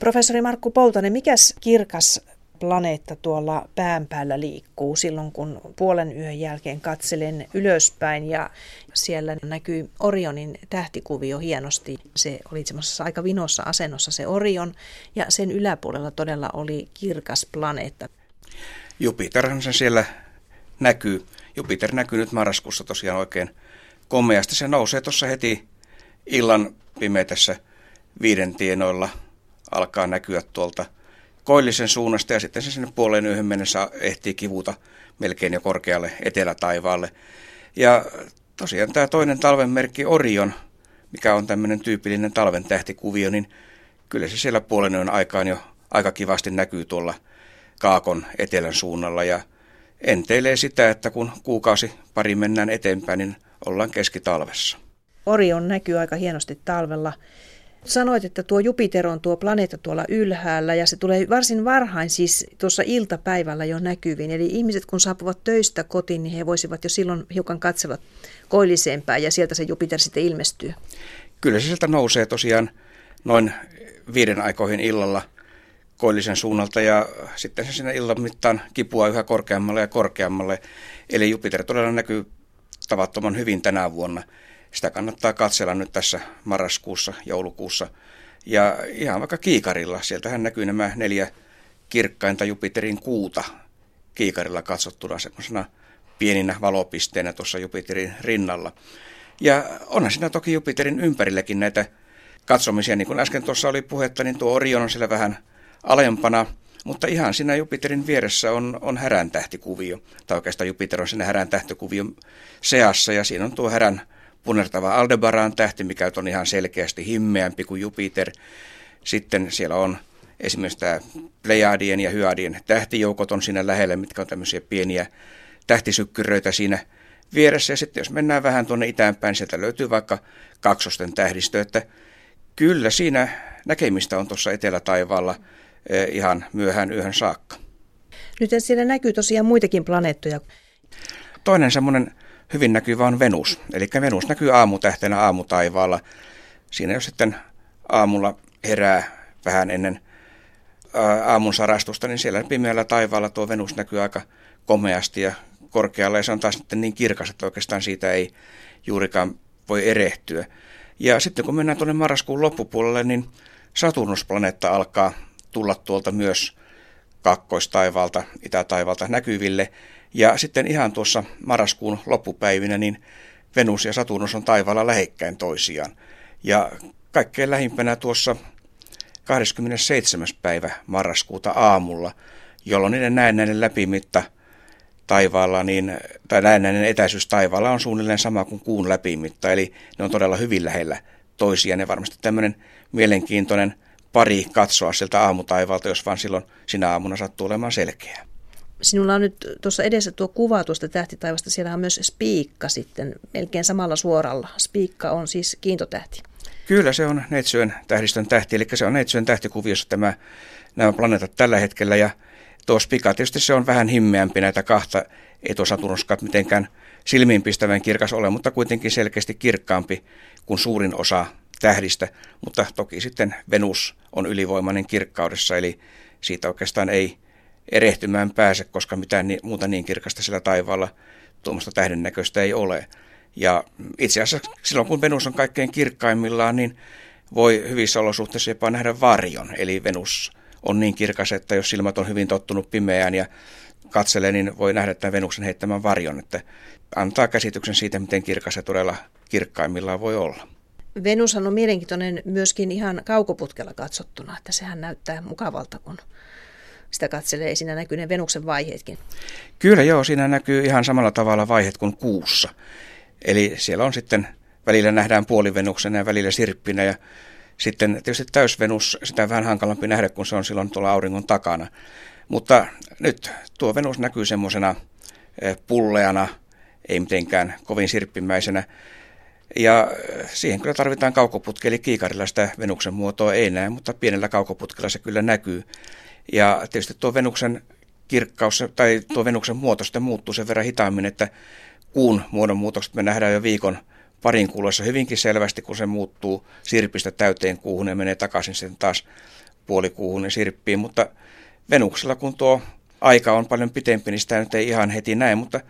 Professori Markku Poutanen, mikäs kirkas planeetta tuolla pään päällä liikkuu silloin, kun puolen yön jälkeen katselen ylöspäin ja siellä näkyy Orionin tähtikuvio hienosti. Se oli semmoisessa aika vinossa asennossa se Orion ja sen yläpuolella todella oli kirkas planeetta. Jupiterhan se siellä näkyy. Jupiter näkyy nyt marraskuussa tosiaan oikein komeasti. Se nousee tuossa heti illan pimeässä viiden tienoilla alkaa näkyä tuolta koillisen suunnasta ja sitten se sinne puoleen yhden mennessä ehtii kivuta melkein jo korkealle etelätaivaalle. Ja tosiaan tämä toinen talven merkki Orion, mikä on tämmöinen tyypillinen talven tähtikuvio, niin kyllä se siellä puolen yön aikaan jo aika kivasti näkyy tuolla Kaakon etelän suunnalla ja enteilee sitä, että kun kuukausi pari mennään eteenpäin, niin ollaan keskitalvessa. Orion näkyy aika hienosti talvella. Sanoit, että tuo Jupiter on tuo planeetta tuolla ylhäällä ja se tulee varsin varhain, siis tuossa iltapäivällä jo näkyviin. Eli ihmiset kun saapuvat töistä kotiin, niin he voisivat jo silloin hiukan katsella koillisempään ja sieltä se Jupiter sitten ilmestyy. Kyllä se sieltä nousee tosiaan noin viiden aikoihin illalla koillisen suunnalta ja sitten se sinne illan mittaan kipua yhä korkeammalle ja korkeammalle. Eli Jupiter todella näkyy tavattoman hyvin tänä vuonna – sitä kannattaa katsella nyt tässä marraskuussa, joulukuussa. Ja ihan vaikka kiikarilla, sieltähän näkyy nämä neljä kirkkainta Jupiterin kuuta kiikarilla katsottuna semmoisena pieninä valopisteenä tuossa Jupiterin rinnalla. Ja onhan siinä toki Jupiterin ympärilläkin näitä katsomisia, niin kuin äsken tuossa oli puhetta, niin tuo Orion on siellä vähän alempana, mutta ihan siinä Jupiterin vieressä on, on härän tähtikuvio, tai oikeastaan Jupiter on siinä härän tähtikuvion seassa, ja siinä on tuo härän punertava Aldebaran tähti, mikä on ihan selkeästi himmeämpi kuin Jupiter. Sitten siellä on esimerkiksi tämä Plejadien ja Hyadien tähtijoukot on siinä lähellä, mitkä on tämmöisiä pieniä tähtisykkyröitä siinä vieressä. Ja sitten jos mennään vähän tuonne itäänpäin, sieltä löytyy vaikka kaksosten tähdistö, että kyllä siinä näkemistä on tuossa etelätaivaalla eh, ihan myöhään yöhön saakka. Nyt siellä näkyy tosiaan muitakin planeettoja. Toinen semmoinen hyvin näkyvä on Venus. Eli Venus näkyy aamutähtenä aamutaivaalla. Siinä jos sitten aamulla herää vähän ennen aamun sarastusta, niin siellä pimeällä taivaalla tuo Venus näkyy aika komeasti ja korkealla ja se on taas sitten niin kirkas, että oikeastaan siitä ei juurikaan voi erehtyä. Ja sitten kun mennään tuonne marraskuun loppupuolelle, niin Saturnusplaneetta alkaa tulla tuolta myös kakkoistaivaalta, itätaivalta näkyville. Ja sitten ihan tuossa marraskuun loppupäivinä niin Venus ja Saturnus on taivaalla lähekkäin toisiaan. Ja kaikkein lähimpänä tuossa 27. päivä marraskuuta aamulla, jolloin niiden näennäinen läpimitta taivaalla, niin, tai näennäinen etäisyys taivaalla on suunnilleen sama kuin kuun läpimitta, eli ne on todella hyvin lähellä toisiaan. Ja varmasti tämmöinen mielenkiintoinen pari katsoa sieltä aamutaivalta, jos vaan silloin sinä aamuna sattuu olemaan selkeä. Sinulla on nyt tuossa edessä tuo kuva tuosta tähtitaivasta. Siellä on myös spiikka sitten melkein samalla suoralla. Spiikka on siis kiintotähti. Kyllä se on Neitsyön tähdistön tähti, eli se on Neitsyön tähtikuviossa tämä, nämä planeetat tällä hetkellä. Ja tuo spiikka tietysti se on vähän himmeämpi näitä kahta, ei mitenkään silmiinpistävän kirkas ole, mutta kuitenkin selkeästi kirkkaampi kuin suurin osa tähdistä. Mutta toki sitten Venus on ylivoimainen kirkkaudessa, eli siitä oikeastaan ei erehtymään pääse, koska mitään ni, muuta niin kirkasta sillä taivaalla tuommoista tähden näköistä ei ole. Ja itse asiassa silloin, kun Venus on kaikkein kirkkaimmillaan, niin voi hyvissä olosuhteissa jopa nähdä varjon. Eli Venus on niin kirkas, että jos silmät on hyvin tottunut pimeään ja katselee, niin voi nähdä tämän Venuksen heittämän varjon. Että antaa käsityksen siitä, miten kirkas se todella kirkkaimmillaan voi olla. Venushan on mielenkiintoinen myöskin ihan kaukoputkella katsottuna, että sehän näyttää mukavalta, kun sitä katselee. Siinä näkyy ne Venuksen vaiheetkin. Kyllä joo, siinä näkyy ihan samalla tavalla vaiheet kuin kuussa. Eli siellä on sitten, välillä nähdään puolivenuksena ja välillä sirppinä ja sitten tietysti täysvenus, sitä on vähän hankalampi nähdä, kun se on silloin tuolla auringon takana. Mutta nyt tuo Venus näkyy semmoisena eh, pulleana, ei mitenkään kovin sirppimäisenä. Ja eh, siihen kyllä tarvitaan kaukoputki, eli kiikarilla sitä Venuksen muotoa ei näe, mutta pienellä kaukoputkella se kyllä näkyy. Ja tietysti tuo Venuksen kirkkaus tai tuo Venuksen muoto sitten muuttuu sen verran hitaammin, että kuun muodonmuutokset me nähdään jo viikon parin kuluessa hyvinkin selvästi, kun se muuttuu sirpistä täyteen kuuhun ja menee takaisin sitten taas puolikuuhun ja sirppiin, mutta Venuksella kun tuo aika on paljon pitempi, niin sitä nyt ei ihan heti näe, mutta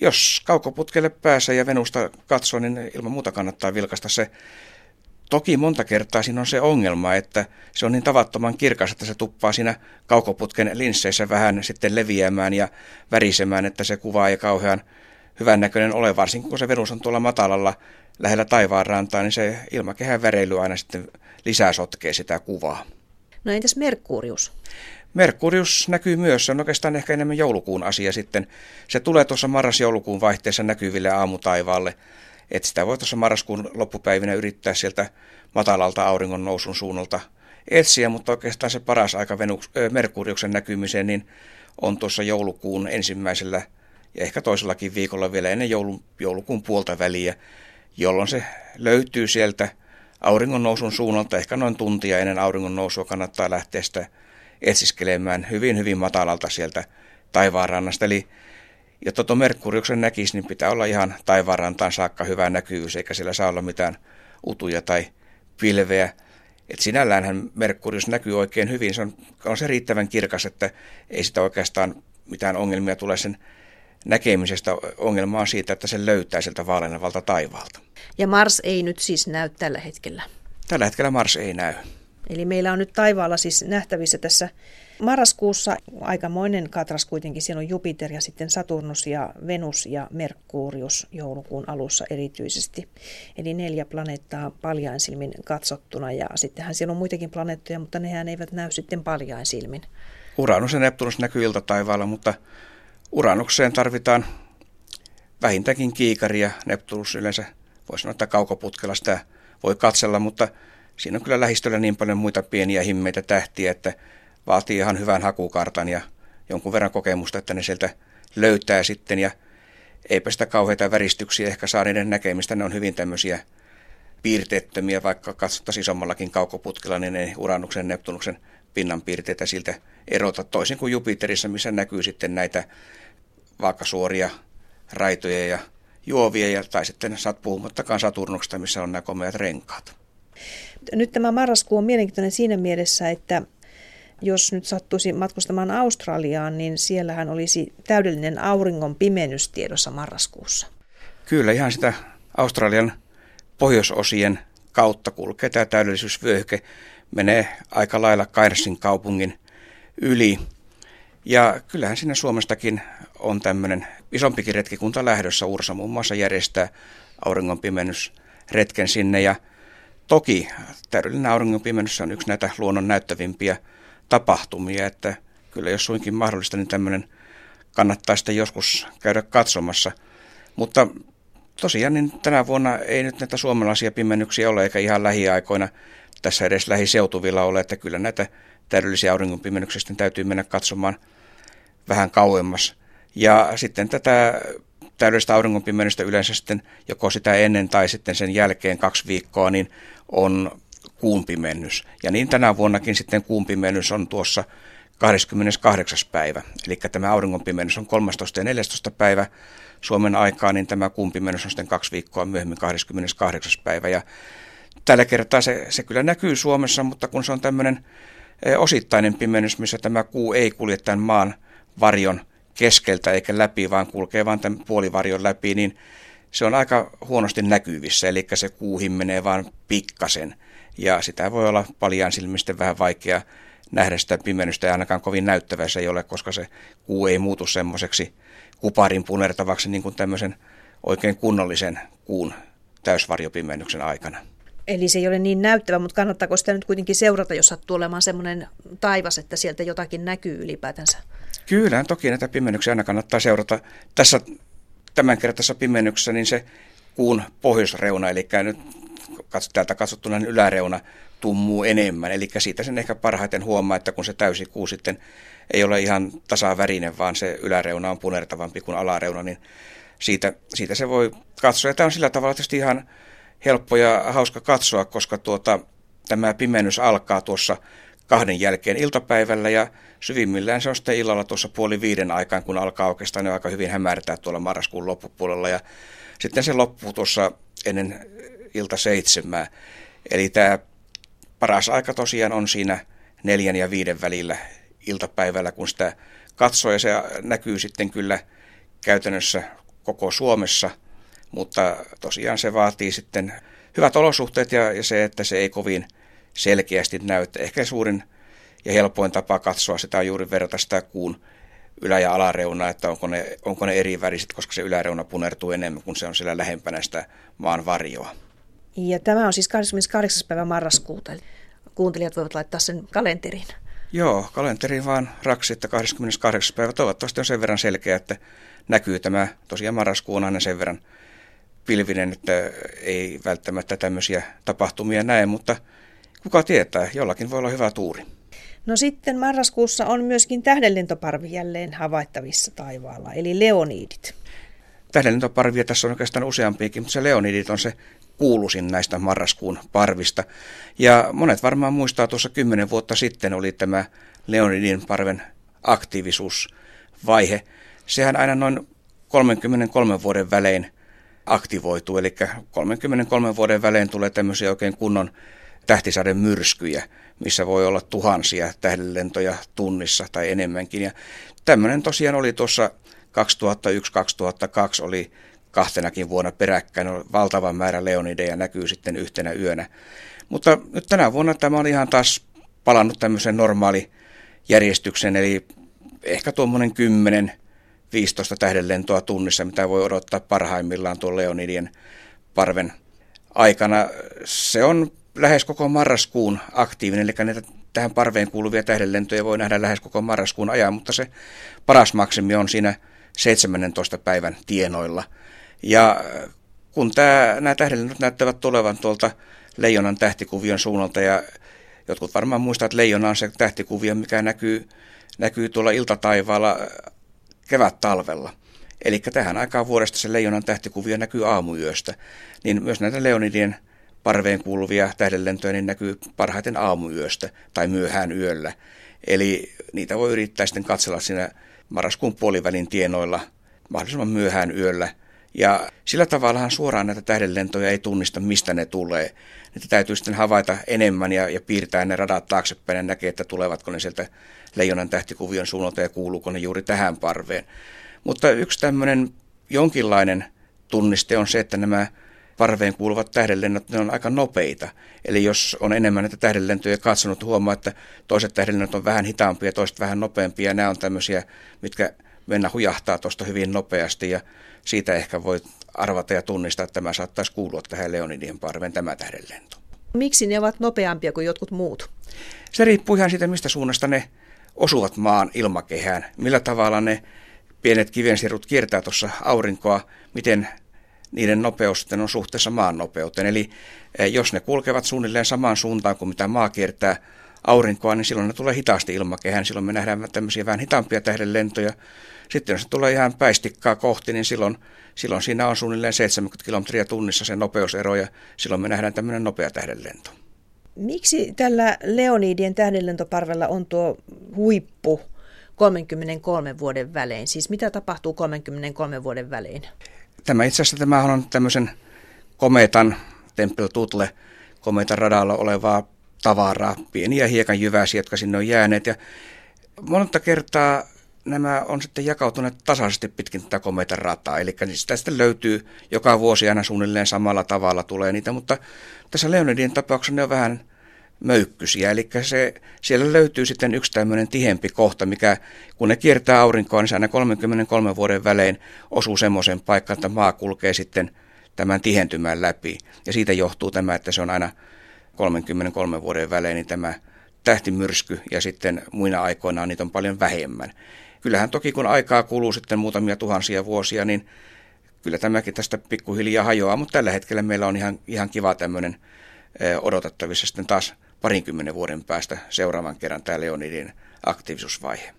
jos kaukoputkelle pääsee ja Venusta katsoo, niin ilman muuta kannattaa vilkasta se. Toki monta kertaa siinä on se ongelma, että se on niin tavattoman kirkas, että se tuppaa siinä kaukoputken linsseissä vähän sitten leviämään ja värisemään, että se kuva ei kauhean hyvän näköinen ole, varsinkin kun se Venus on tuolla matalalla lähellä taivaanrantaa, niin se ilmakehän väreily aina sitten lisää sotkee sitä kuvaa. No entäs Merkurius? Merkurius näkyy myös, se on oikeastaan ehkä enemmän joulukuun asia sitten. Se tulee tuossa marras-joulukuun vaihteessa näkyville aamutaivaalle, että sitä voi tuossa marraskuun loppupäivinä yrittää sieltä matalalta auringon nousun suunnalta etsiä, mutta oikeastaan se paras aika Venus, äh, Merkuriuksen näkymiseen niin on tuossa joulukuun ensimmäisellä ja ehkä toisellakin viikolla vielä ennen joulun, joulukuun puolta väliä, jolloin se löytyy sieltä auringon nousun suunnalta, ehkä noin tuntia ennen auringon nousua kannattaa lähteä sitä etsiskelemään hyvin, hyvin matalalta sieltä taivaanrannasta. Eli jotta tuo Merkuriuksen näkisi, niin pitää olla ihan taivaanrantaan saakka hyvä näkyvyys, eikä siellä saa olla mitään utuja tai pilveä. Et sinälläänhän Merkurius näkyy oikein hyvin, se on, on se riittävän kirkas, että ei sitä oikeastaan mitään ongelmia tule sen näkemisestä. Ongelma on siitä, että se löytää sieltä vaalenevalta taivaalta. Ja Mars ei nyt siis näy tällä hetkellä? Tällä hetkellä Mars ei näy. Eli meillä on nyt taivaalla siis nähtävissä tässä marraskuussa aikamoinen katras kuitenkin. Siellä on Jupiter ja sitten Saturnus ja Venus ja Merkurius joulukuun alussa erityisesti. Eli neljä planeettaa paljain silmin katsottuna ja sittenhän siellä on muitakin planeettoja, mutta nehän eivät näy sitten paljain silmin. Uranus ja Neptunus näkyy iltataivaalla, mutta Uranukseen tarvitaan vähintäänkin kiikaria. Neptunus yleensä voisi sanoa, että kaukoputkella sitä voi katsella, mutta siinä on kyllä lähistöllä niin paljon muita pieniä himmeitä tähtiä, että vaatii ihan hyvän hakukartan ja jonkun verran kokemusta, että ne sieltä löytää sitten ja eipä sitä kauheita väristyksiä ehkä saa niiden näkemistä. Ne on hyvin tämmöisiä piirteettömiä, vaikka katsottaisiin isommallakin kaukoputkella, niin ne Uranuksen Neptunuksen pinnan piirteitä siltä erota toisin kuin Jupiterissa, missä näkyy sitten näitä vaakasuoria raitoja ja juovia, ja, tai sitten saat puhumattakaan Saturnuksesta, missä on nämä komeat renkaat. Nyt tämä marraskuu on mielenkiintoinen siinä mielessä, että jos nyt sattuisi matkustamaan Australiaan, niin siellähän olisi täydellinen auringon pimennys tiedossa marraskuussa. Kyllä, ihan sitä Australian pohjoisosien kautta kulkee tämä täydellisyysvyöhyke. Menee aika lailla Kairsin kaupungin yli. Ja kyllähän sinne Suomestakin on tämmöinen isompikin retkikunta lähdössä. Ursa muun muassa järjestää auringonpimennysretken sinne ja Toki täydellinen auringonpimennys on yksi näitä luonnon näyttävimpiä tapahtumia, että kyllä jos suinkin mahdollista, niin tämmöinen kannattaa sitten joskus käydä katsomassa. Mutta tosiaan niin tänä vuonna ei nyt näitä suomalaisia pimennyksiä ole, eikä ihan lähiaikoina tässä edes lähiseutuvilla ole, että kyllä näitä täydellisiä auringonpimennyksiä täytyy mennä katsomaan vähän kauemmas. Ja sitten tätä täydellistä auringonpimennystä yleensä sitten joko sitä ennen tai sitten sen jälkeen kaksi viikkoa, niin on kuun pimennys. Ja niin tänä vuonnakin sitten kuun pimennys on tuossa 28. päivä. Eli tämä auringonpimennys on 13. ja 14. päivä Suomen aikaa, niin tämä kuun pimennys on sitten kaksi viikkoa myöhemmin 28. päivä. Ja tällä kertaa se, se kyllä näkyy Suomessa, mutta kun se on tämmöinen eh, osittainen pimennys, missä tämä kuu ei kulje tämän maan varjon keskeltä eikä läpi, vaan kulkee vain tämän puolivarjon läpi, niin se on aika huonosti näkyvissä, eli se kuu himmenee vain pikkasen. Ja sitä voi olla paljon silmisten vähän vaikea nähdä sitä pimennystä ja ainakaan kovin näyttävä se ei ole, koska se kuu ei muutu semmoiseksi kuparin punertavaksi niin kuin tämmöisen oikein kunnollisen kuun täysvarjopimennyksen aikana. Eli se ei ole niin näyttävä, mutta kannattaako sitä nyt kuitenkin seurata, jos sattuu olemaan semmoinen taivas, että sieltä jotakin näkyy ylipäätänsä? Kyllä, toki näitä pimennyksiä aina kannattaa seurata. Tässä tämänkertaisessa pimennyksessä niin se kuun pohjoisreuna, eli nyt täältä katsottuna niin yläreuna tummuu enemmän. Eli siitä sen ehkä parhaiten huomaa, että kun se täysi kuu sitten ei ole ihan tasavärinen, vaan se yläreuna on punertavampi kuin alareuna, niin siitä, siitä se voi katsoa. Ja tämä on sillä tavalla tietysti ihan helppo ja hauska katsoa, koska tuota, tämä pimennys alkaa tuossa kahden jälkeen iltapäivällä ja syvimmillään se on sitten illalla tuossa puoli viiden aikaan, kun alkaa oikeastaan aika hyvin hämärtää tuolla marraskuun loppupuolella ja sitten se loppuu tuossa ennen ilta seitsemää. Eli tämä paras aika tosiaan on siinä neljän ja viiden välillä iltapäivällä, kun sitä katsoo ja se näkyy sitten kyllä käytännössä koko Suomessa, mutta tosiaan se vaatii sitten hyvät olosuhteet ja, ja se, että se ei kovin selkeästi näy. Ehkä suurin ja helpoin tapa katsoa sitä on juuri verrata sitä kuun ylä- ja alareunaa, että onko ne, onko ne eri väriset, koska se yläreuna punertuu enemmän, kun se on siellä lähempänä sitä maan varjoa. Ja tämä on siis 28. päivä marraskuuta. Kuuntelijat voivat laittaa sen kalenteriin. Joo, kalenteriin vaan raksi, että 28. päivä toivottavasti on sen verran selkeä, että näkyy tämä tosiaan marraskuu on aina sen verran pilvinen, että ei välttämättä tämmöisiä tapahtumia näe, mutta kuka tietää, jollakin voi olla hyvä tuuri. No sitten marraskuussa on myöskin tähdenlentoparvi jälleen havaittavissa taivaalla, eli leonidit. Tähdenlentoparvia tässä on oikeastaan useampiakin, mutta se leonidit on se kuuluisin näistä marraskuun parvista. Ja monet varmaan muistaa tuossa kymmenen vuotta sitten oli tämä Leonidin parven aktiivisuusvaihe. Sehän aina noin 33 vuoden välein aktivoituu, eli 33 vuoden välein tulee tämmöisiä oikein kunnon tähtisaden myrskyjä, missä voi olla tuhansia tähdenlentoja tunnissa tai enemmänkin. Ja tämmöinen tosiaan oli tuossa 2001-2002 oli kahtenakin vuonna peräkkäin. Valtava määrä leonideja näkyy sitten yhtenä yönä. Mutta nyt tänä vuonna tämä on ihan taas palannut tämmöisen normaali järjestyksen, eli ehkä tuommoinen 10 15 tähdenlentoa tunnissa, mitä voi odottaa parhaimmillaan tuon Leonidien parven aikana. Se on lähes koko marraskuun aktiivinen, eli näitä tähän parveen kuuluvia tähdenlentoja voi nähdä lähes koko marraskuun ajan, mutta se paras maksimi on siinä 17 päivän tienoilla. Ja kun tämä, nämä tähdenlennot näyttävät tulevan tuolta Leijonan tähtikuvion suunnalta, ja jotkut varmaan muistavat, että Leijona on se tähtikuvio, mikä näkyy, näkyy tuolla iltataivaalla kevät-talvella. Eli tähän aikaan vuodesta se leijonan tähtikuvio näkyy aamuyöstä, niin myös näitä leonidien parveen kuuluvia tähdenlentoja niin näkyy parhaiten aamuyöstä tai myöhään yöllä. Eli niitä voi yrittää sitten katsella siinä marraskuun puolivälin tienoilla mahdollisimman myöhään yöllä. Ja sillä tavallahan suoraan näitä tähdenlentoja ei tunnista, mistä ne tulee. Niitä täytyy sitten havaita enemmän ja, ja piirtää ne radat taaksepäin ja näkee, että tulevatko ne sieltä leijonan tähtikuvion suunnalta ja kuuluuko ne juuri tähän parveen. Mutta yksi tämmöinen jonkinlainen tunniste on se, että nämä parveen kuuluvat tähdenlennot, ne on aika nopeita. Eli jos on enemmän näitä tähdenlentoja katsonut, huomaa, että toiset tähdenlennot on vähän hitaampia ja toiset vähän nopeampia. Ja nämä on tämmöisiä, mitkä mennä hujahtaa tuosta hyvin nopeasti ja siitä ehkä voi arvata ja tunnistaa, että tämä saattaisi kuulua tähän Leonidien parveen tämä tähdenlento. Miksi ne ovat nopeampia kuin jotkut muut? Se riippuu ihan siitä, mistä suunnasta ne osuvat maan ilmakehään, millä tavalla ne pienet kivensirut kiertää tuossa aurinkoa, miten niiden nopeus on suhteessa maan nopeuteen. Eli eh, jos ne kulkevat suunnilleen samaan suuntaan kuin mitä maa kiertää aurinkoa, niin silloin ne tulee hitaasti ilmakehään. Silloin me nähdään tämmöisiä vähän hitaampia tähdenlentoja. Sitten jos se tulee ihan päistikkaa kohti, niin silloin, silloin siinä on suunnilleen 70 kilometriä tunnissa se nopeusero ja silloin me nähdään tämmöinen nopea tähdenlento. Miksi tällä Leonidien tähdenlentoparvella on tuo huippu 33 vuoden välein? Siis mitä tapahtuu 33 vuoden välein? Tämä itse asiassa tämä on tämmöisen kometan, Temple Tutle, kometan radalla olevaa tavaraa, pieniä hiekanjyväisiä, jotka sinne on jääneet. Ja monta kertaa nämä on sitten jakautuneet tasaisesti pitkin tätä kometan rataa, eli sitä sitten löytyy joka vuosi aina suunnilleen samalla tavalla tulee niitä, mutta tässä Leonidin tapauksessa ne on vähän möykkysiä, eli se, siellä löytyy sitten yksi tämmöinen tihempi kohta, mikä kun ne kiertää aurinkoa, niin se aina 33 vuoden välein osuu semmoisen paikkaan, että maa kulkee sitten tämän tihentymään läpi. Ja siitä johtuu tämä, että se on aina 33 vuoden välein niin tämä tähtimyrsky ja sitten muina aikoina niitä on paljon vähemmän. Kyllähän toki kun aikaa kuluu sitten muutamia tuhansia vuosia, niin kyllä tämäkin tästä pikkuhiljaa hajoaa, mutta tällä hetkellä meillä on ihan, ihan kiva tämmöinen odotettavissa sitten taas parinkymmenen vuoden päästä seuraavan kerran tämä Leonidin aktiivisuusvaihe.